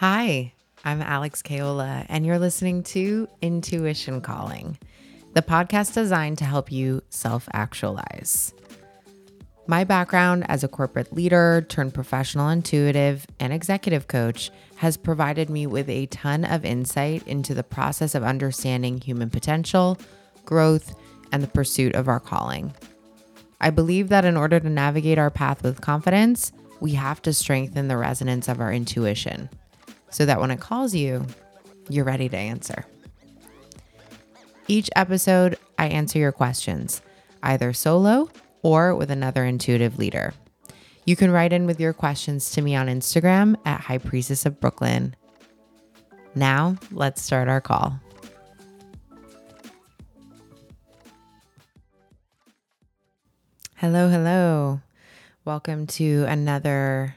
Hi, I'm Alex Kaola, and you're listening to Intuition Calling, the podcast designed to help you self actualize. My background as a corporate leader turned professional intuitive and executive coach has provided me with a ton of insight into the process of understanding human potential, growth, and the pursuit of our calling. I believe that in order to navigate our path with confidence, we have to strengthen the resonance of our intuition so that when it calls you, you're ready to answer. Each episode, I answer your questions, either solo or with another intuitive leader. You can write in with your questions to me on Instagram at High Priestess of Brooklyn. Now, let's start our call. Hello, hello. Welcome to another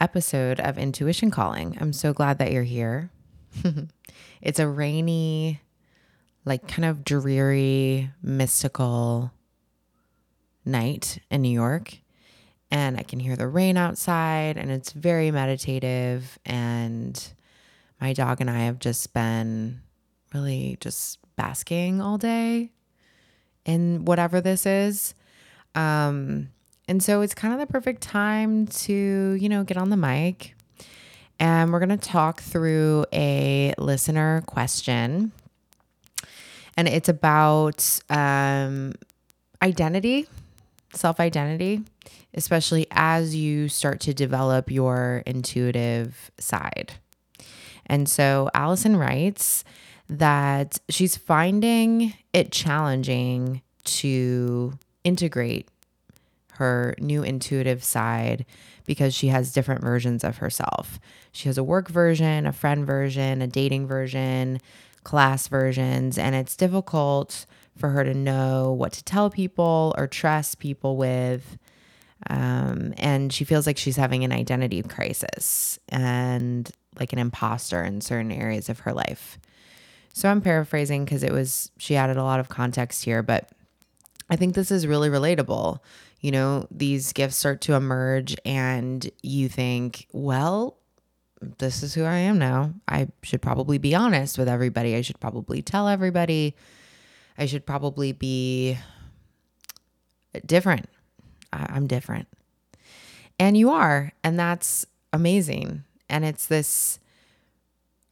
episode of Intuition Calling. I'm so glad that you're here. it's a rainy, like kind of dreary, mystical night in New York. And I can hear the rain outside, and it's very meditative. And my dog and I have just been really just basking all day in whatever this is. Um, and so it's kind of the perfect time to, you know, get on the mic. And we're going to talk through a listener question. And it's about um, identity self identity, especially as you start to develop your intuitive side. And so Allison writes that she's finding it challenging to integrate her new intuitive side because she has different versions of herself. She has a work version, a friend version, a dating version, class versions, and it's difficult for her to know what to tell people or trust people with. Um, and she feels like she's having an identity crisis and like an imposter in certain areas of her life. So I'm paraphrasing because it was, she added a lot of context here, but I think this is really relatable. You know, these gifts start to emerge, and you think, well, this is who I am now. I should probably be honest with everybody. I should probably tell everybody. I should probably be different. I'm different. And you are. And that's amazing. And it's this,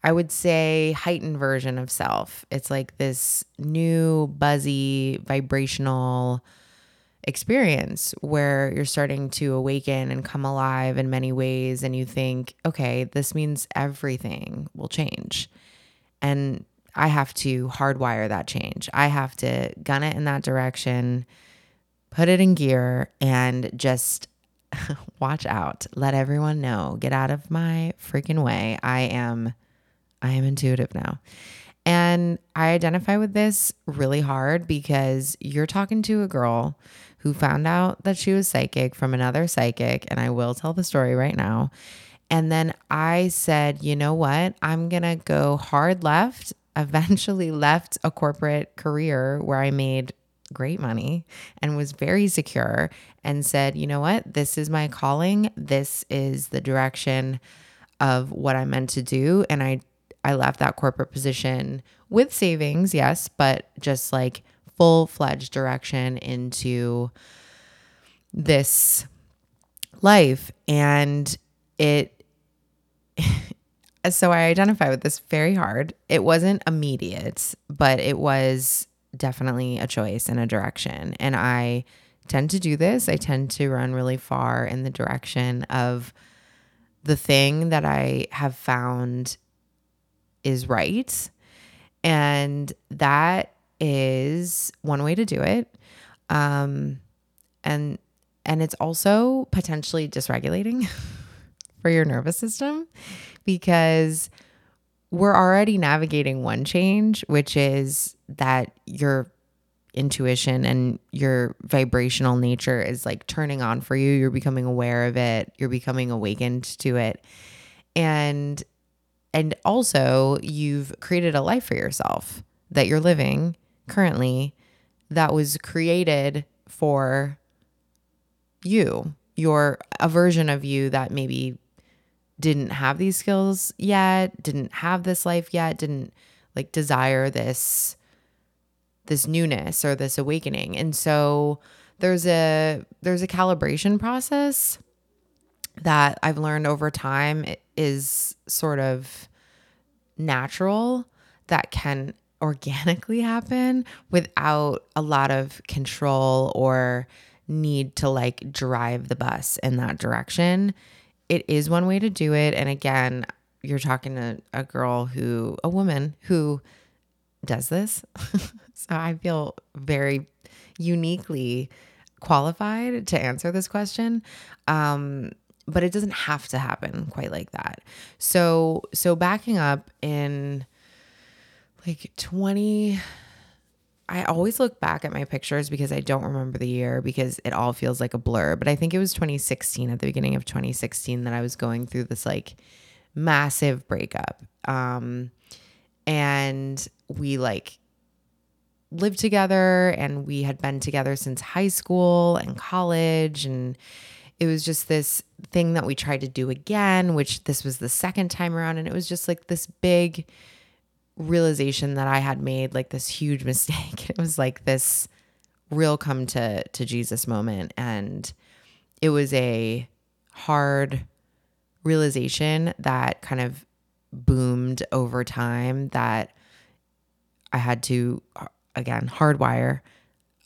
I would say, heightened version of self. It's like this new, buzzy, vibrational experience where you're starting to awaken and come alive in many ways. And you think, okay, this means everything will change. And I have to hardwire that change. I have to gun it in that direction, put it in gear, and just watch out. Let everyone know. Get out of my freaking way. I am I am intuitive now. And I identify with this really hard because you're talking to a girl who found out that she was psychic from another psychic, and I will tell the story right now. And then I said, you know what? I'm going to go hard left eventually left a corporate career where I made great money and was very secure and said, you know what? This is my calling. This is the direction of what I'm meant to do. And I, I left that corporate position with savings, yes, but just like full fledged direction into this life. And it, so I identify with this very hard. It wasn't immediate, but it was definitely a choice and a direction. And I tend to do this. I tend to run really far in the direction of the thing that I have found is right. And that is one way to do it. Um, and and it's also potentially dysregulating for your nervous system because we're already navigating one change, which is that your intuition and your vibrational nature is like turning on for you. You're becoming aware of it, you're becoming awakened to it. And and also you've created a life for yourself that you're living currently that was created for you. Your a version of you that maybe didn't have these skills yet, didn't have this life yet, didn't like desire this this newness or this awakening. And so there's a there's a calibration process that I've learned over time is sort of natural that can organically happen without a lot of control or need to like drive the bus in that direction. It is one way to do it. And again, you're talking to a girl who, a woman who does this. so I feel very uniquely qualified to answer this question. Um, but it doesn't have to happen quite like that. So, so backing up in like 20 I always look back at my pictures because I don't remember the year because it all feels like a blur, but I think it was 2016 at the beginning of 2016 that I was going through this like massive breakup. Um and we like lived together and we had been together since high school and college and it was just this thing that we tried to do again, which this was the second time around and it was just like this big realization that I had made like this huge mistake. It was like this real come to to Jesus moment and it was a hard realization that kind of boomed over time that I had to uh, again hardwire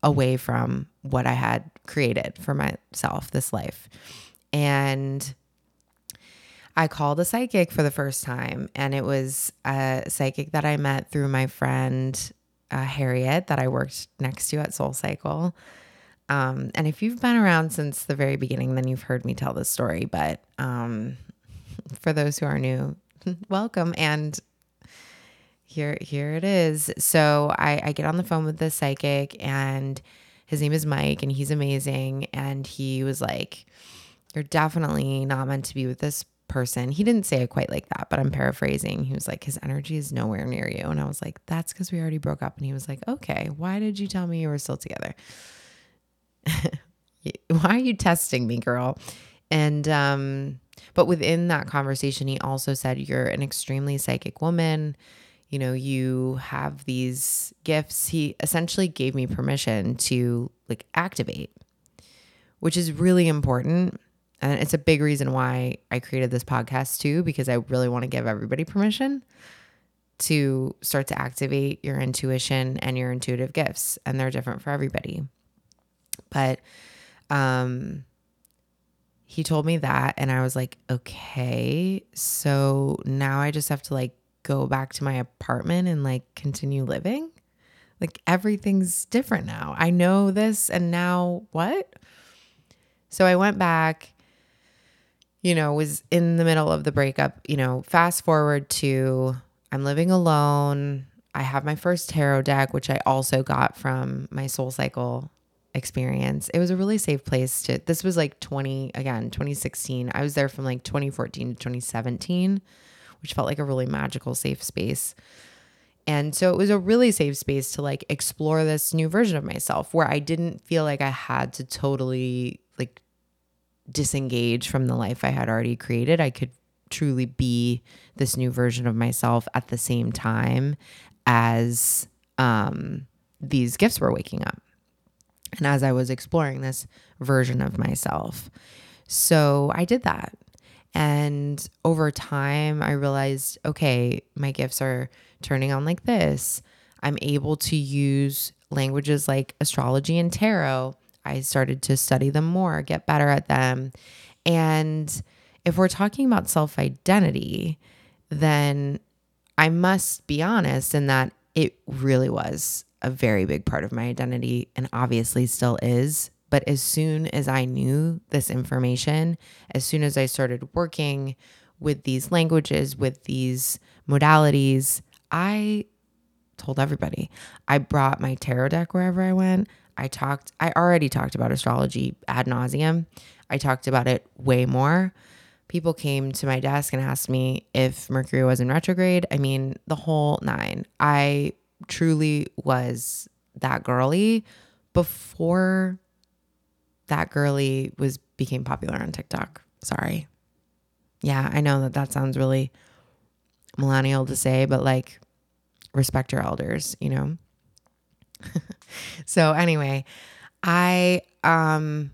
away from what I had created for myself this life. And I called a psychic for the first time, and it was a psychic that I met through my friend uh, Harriet that I worked next to at Soul Cycle. Um, and if you've been around since the very beginning, then you've heard me tell this story. But um, for those who are new, welcome. And here, here it is. So I, I get on the phone with the psychic, and his name is Mike, and he's amazing. And he was like, "You're definitely not meant to be with this person. He didn't say it quite like that, but I'm paraphrasing. He was like, his energy is nowhere near you. And I was like, that's because we already broke up. And he was like, okay, why did you tell me you were still together? why are you testing me, girl? And, um, but within that conversation, he also said, you're an extremely psychic woman. You know, you have these gifts. He essentially gave me permission to like activate, which is really important and it's a big reason why I created this podcast too, because I really want to give everybody permission to start to activate your intuition and your intuitive gifts. And they're different for everybody. But um, he told me that, and I was like, okay, so now I just have to like go back to my apartment and like continue living. Like everything's different now. I know this, and now what? So I went back you know, was in the middle of the breakup, you know, fast forward to I'm living alone. I have my first tarot deck, which I also got from my soul cycle experience. It was a really safe place to, this was like 20, again, 2016. I was there from like 2014 to 2017, which felt like a really magical, safe space. And so it was a really safe space to like explore this new version of myself where I didn't feel like I had to totally disengage from the life I had already created. I could truly be this new version of myself at the same time as um, these gifts were waking up. And as I was exploring this version of myself. So I did that. And over time, I realized okay, my gifts are turning on like this. I'm able to use languages like astrology and tarot I started to study them more, get better at them. And if we're talking about self identity, then I must be honest in that it really was a very big part of my identity and obviously still is. But as soon as I knew this information, as soon as I started working with these languages, with these modalities, I told everybody. I brought my tarot deck wherever I went. I talked, I already talked about astrology ad nauseum. I talked about it way more. People came to my desk and asked me if Mercury was in retrograde. I mean, the whole nine. I truly was that girly before that girly was became popular on TikTok. Sorry. Yeah, I know that that sounds really millennial to say, but like respect your elders, you know? So anyway, I um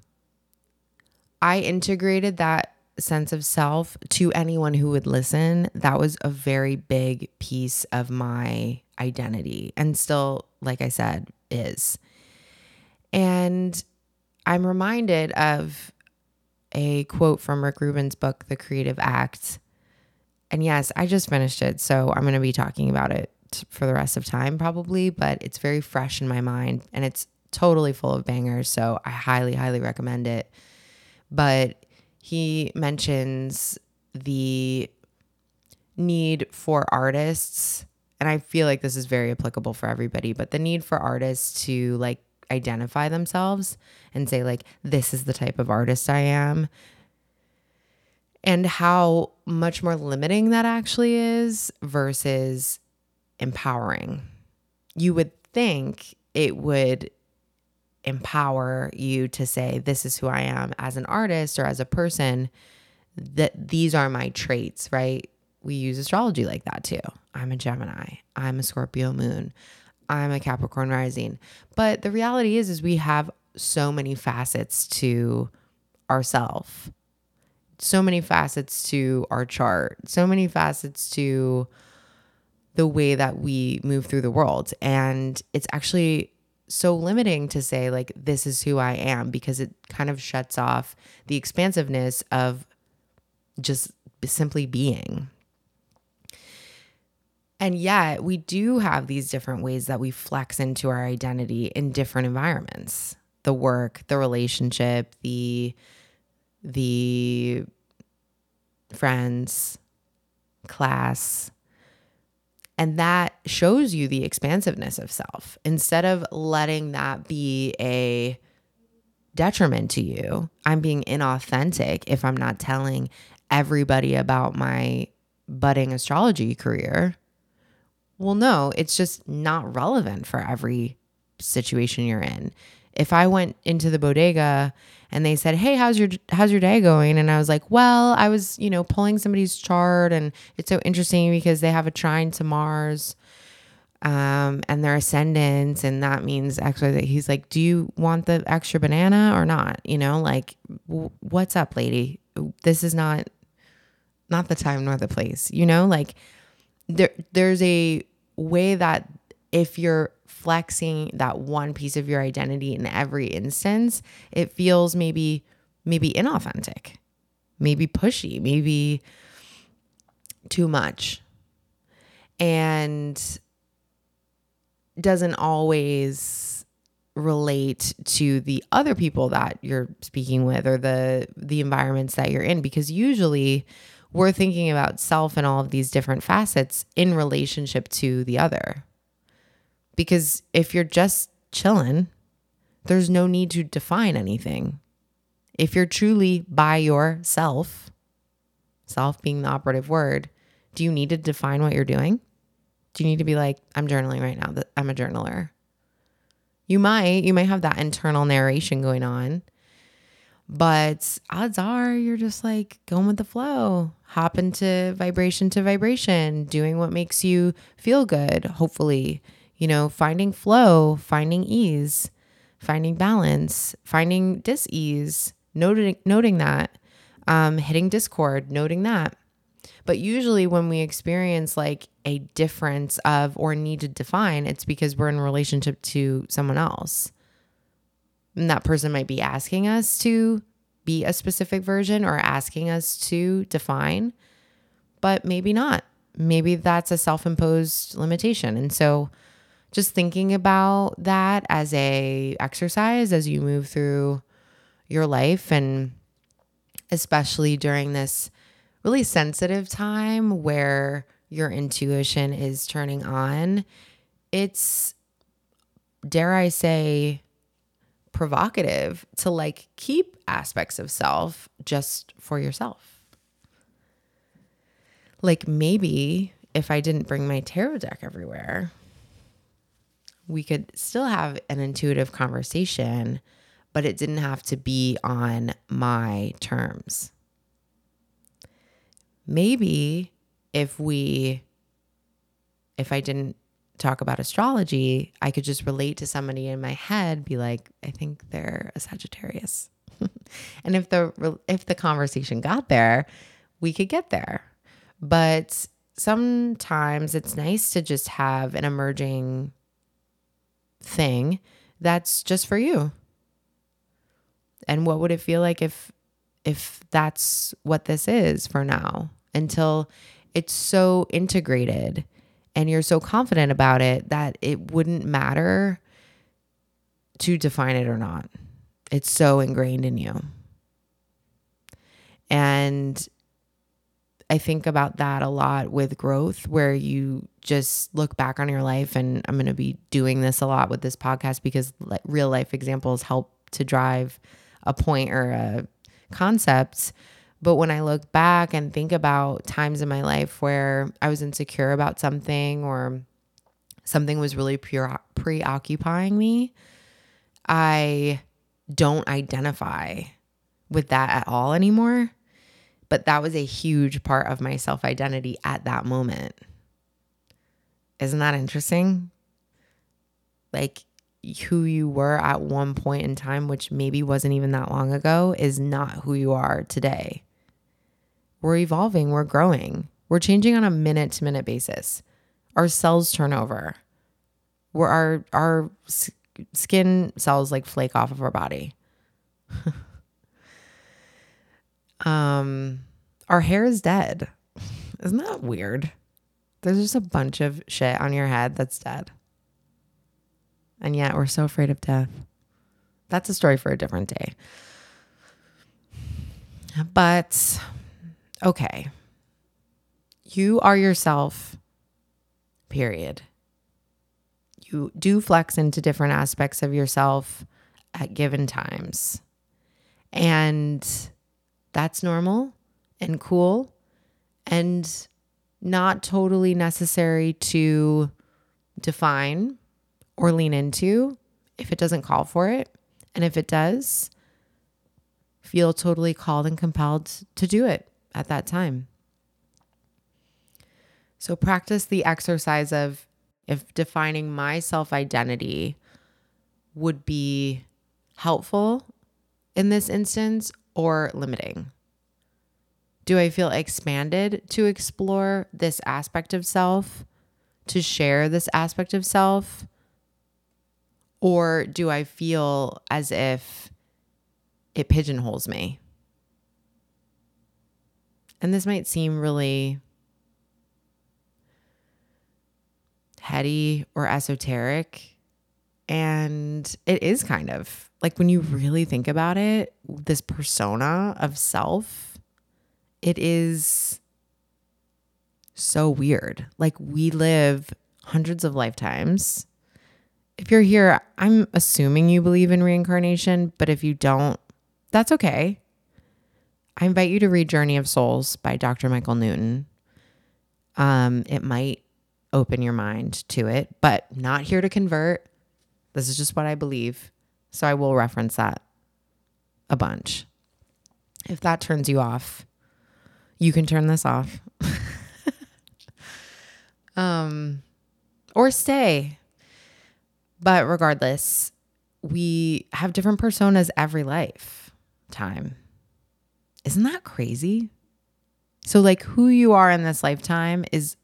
I integrated that sense of self to anyone who would listen. That was a very big piece of my identity and still like I said is. And I'm reminded of a quote from Rick Rubin's book The Creative Act. And yes, I just finished it, so I'm going to be talking about it for the rest of time probably, but it's very fresh in my mind and it's totally full of bangers. So I highly, highly recommend it. But he mentions the need for artists, and I feel like this is very applicable for everybody, but the need for artists to like identify themselves and say, like, this is the type of artist I am. And how much more limiting that actually is versus empowering. You would think it would empower you to say, This is who I am as an artist or as a person, that these are my traits, right? We use astrology like that too. I'm a Gemini, I'm a Scorpio moon, I'm a Capricorn rising. But the reality is, is we have so many facets to ourself so many facets to our chart so many facets to the way that we move through the world. And it's actually so limiting to say, like, this is who I am because it kind of shuts off the expansiveness of just simply being. And yet, we do have these different ways that we flex into our identity in different environments the work, the relationship, the, the friends, class, and that shows you the expansiveness of self instead of letting that be a detriment to you. I'm being inauthentic if I'm not telling everybody about my budding astrology career. Well, no, it's just not relevant for every situation you're in. If I went into the bodega and they said, "Hey, how's your how's your day going?" and I was like, "Well, I was, you know, pulling somebody's chart and it's so interesting because they have a trine to Mars um and their ascendants and that means actually that he's like, "Do you want the extra banana or not?" You know, like w- what's up, lady? This is not not the time nor the place. You know, like there there's a way that if you're flexing that one piece of your identity in every instance, it feels maybe maybe inauthentic, maybe pushy, maybe too much. And doesn't always relate to the other people that you're speaking with or the the environments that you're in because usually we're thinking about self and all of these different facets in relationship to the other because if you're just chilling, there's no need to define anything. If you're truly by yourself, self being the operative word, do you need to define what you're doing? Do you need to be like, I'm journaling right now, I'm a journaler? You might, you might have that internal narration going on, but odds are you're just like going with the flow, hop into vibration to vibration, doing what makes you feel good, hopefully you know, finding flow, finding ease, finding balance, finding dis-ease, noting noting that, um, hitting discord, noting that. But usually when we experience like a difference of or need to define, it's because we're in relationship to someone else. And that person might be asking us to be a specific version or asking us to define, but maybe not. Maybe that's a self imposed limitation. And so just thinking about that as a exercise as you move through your life and especially during this really sensitive time where your intuition is turning on it's dare i say provocative to like keep aspects of self just for yourself. Like maybe if i didn't bring my tarot deck everywhere we could still have an intuitive conversation, but it didn't have to be on my terms. maybe if we, if I didn't talk about astrology, I could just relate to somebody in my head, be like, I think they're a Sagittarius. and if the if the conversation got there, we could get there. But sometimes it's nice to just have an emerging thing that's just for you. And what would it feel like if if that's what this is for now until it's so integrated and you're so confident about it that it wouldn't matter to define it or not. It's so ingrained in you. And I think about that a lot with growth, where you just look back on your life. And I'm going to be doing this a lot with this podcast because real life examples help to drive a point or a concept. But when I look back and think about times in my life where I was insecure about something or something was really pre- preoccupying me, I don't identify with that at all anymore. But that was a huge part of my self identity at that moment. Isn't that interesting? Like, who you were at one point in time, which maybe wasn't even that long ago, is not who you are today. We're evolving, we're growing, we're changing on a minute to minute basis. Our cells turn over. We're our our skin cells like flake off of our body. um our hair is dead. Isn't that weird? There's just a bunch of shit on your head that's dead. And yet we're so afraid of death. That's a story for a different day. But okay. You are yourself, period. You do flex into different aspects of yourself at given times. And that's normal and cool and not totally necessary to define or lean into if it doesn't call for it. And if it does, feel totally called and compelled to do it at that time. So practice the exercise of if defining my self identity would be helpful in this instance or limiting. Do I feel expanded to explore this aspect of self, to share this aspect of self? Or do I feel as if it pigeonholes me? And this might seem really heady or esoteric. And it is kind of like when you really think about it, this persona of self, it is so weird. Like we live hundreds of lifetimes if you're here, I'm assuming you believe in reincarnation, but if you don't, that's okay. I invite you to read Journey of Souls by Dr. Michael Newton. Um, it might open your mind to it, but not here to convert. This is just what I believe. So I will reference that a bunch. If that turns you off, you can turn this off. um, or stay. But regardless, we have different personas every lifetime. Isn't that crazy? So like who you are in this lifetime is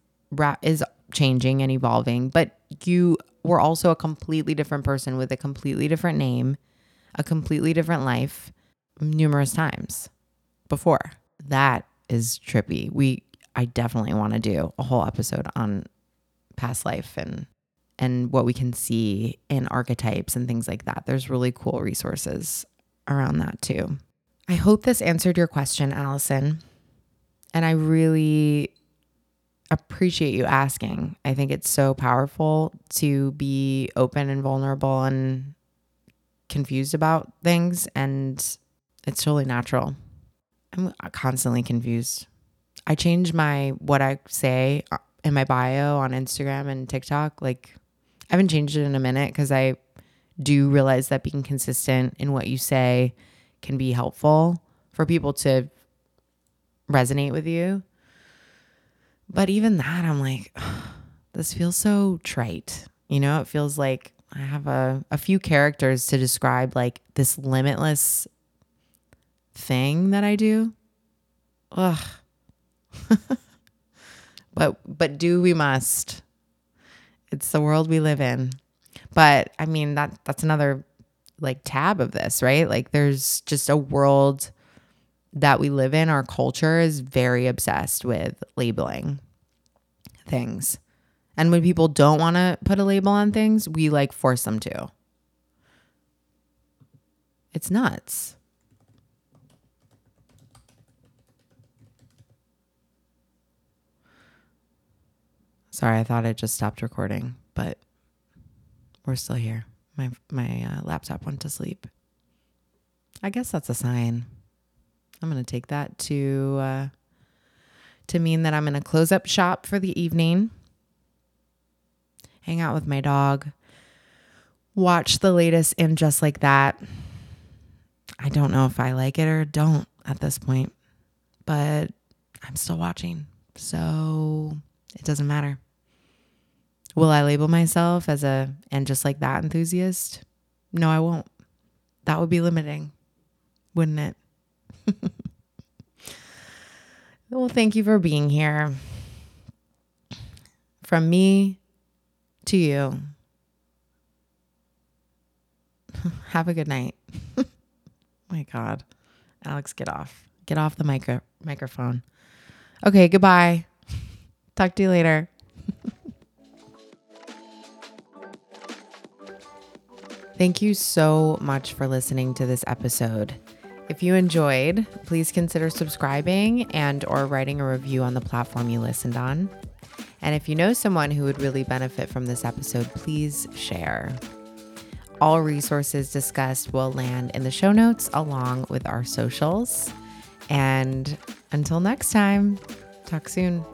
is changing and evolving, but you were also a completely different person with a completely different name, a completely different life numerous times before. That is trippy. We I definitely want to do a whole episode on past life and and what we can see in archetypes and things like that. There's really cool resources around that too. I hope this answered your question, Allison. And I really appreciate you asking. I think it's so powerful to be open and vulnerable and confused about things. And it's totally natural. I'm constantly confused. I change my what I say uh, in my bio on Instagram and TikTok like I haven't changed it in a minute because I do realize that being consistent in what you say can be helpful for people to resonate with you. But even that, I'm like, this feels so trite. You know, it feels like I have a, a few characters to describe like this limitless thing that I do. Ugh. but but do we must. It's the world we live in. But I mean that that's another like tab of this, right? Like there's just a world that we live in, our culture is very obsessed with labeling things. And when people don't want to put a label on things, we like force them to. It's nuts. Sorry, I thought I just stopped recording, but we're still here. My my uh, laptop went to sleep. I guess that's a sign. I'm going to take that to uh, to mean that I'm going to close up shop for the evening, hang out with my dog, watch the latest and Just Like That. I don't know if I like it or don't at this point, but I'm still watching. So it doesn't matter. Will I label myself as a and just like that enthusiast? No, I won't. That would be limiting, wouldn't it? well, thank you for being here. From me to you. Have a good night. My God. Alex, get off. Get off the micro- microphone. Okay, goodbye. Talk to you later. Thank you so much for listening to this episode. If you enjoyed, please consider subscribing and or writing a review on the platform you listened on. And if you know someone who would really benefit from this episode, please share. All resources discussed will land in the show notes along with our socials. And until next time, talk soon.